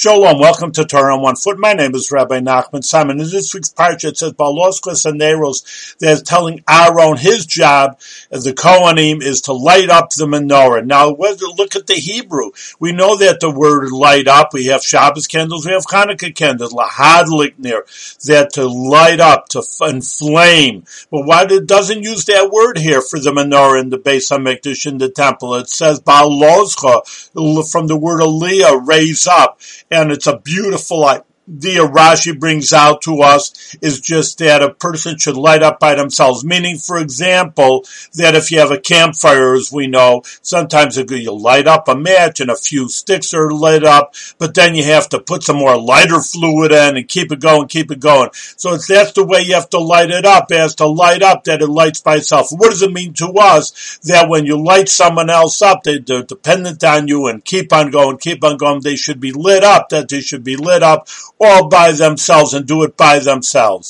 Shalom, welcome to Torah on One Foot. My name is Rabbi Nachman Simon. In this week's parsha, it says and Neros. They're telling Aaron his job as the Kohanim is to light up the menorah. Now, look at the Hebrew. We know that the word light up. We have Shabbos candles. We have Hanukkah candles. Lahadliknir. That to light up, to inflame. But why it doesn't use that word here for the menorah in the Beis Hamikdash in the temple? It says Baloscha from the word Aliyah, raise up and it's a beautiful the Rashi brings out to us is just that a person should light up by themselves. Meaning, for example, that if you have a campfire, as we know, sometimes you light up a match and a few sticks are lit up, but then you have to put some more lighter fluid in and keep it going, keep it going. So that's the way you have to light it up, as to light up that it lights by itself. What does it mean to us that when you light someone else up, they, they're dependent on you and keep on going, keep on going, they should be lit up, that they should be lit up all by themselves and do it by themselves.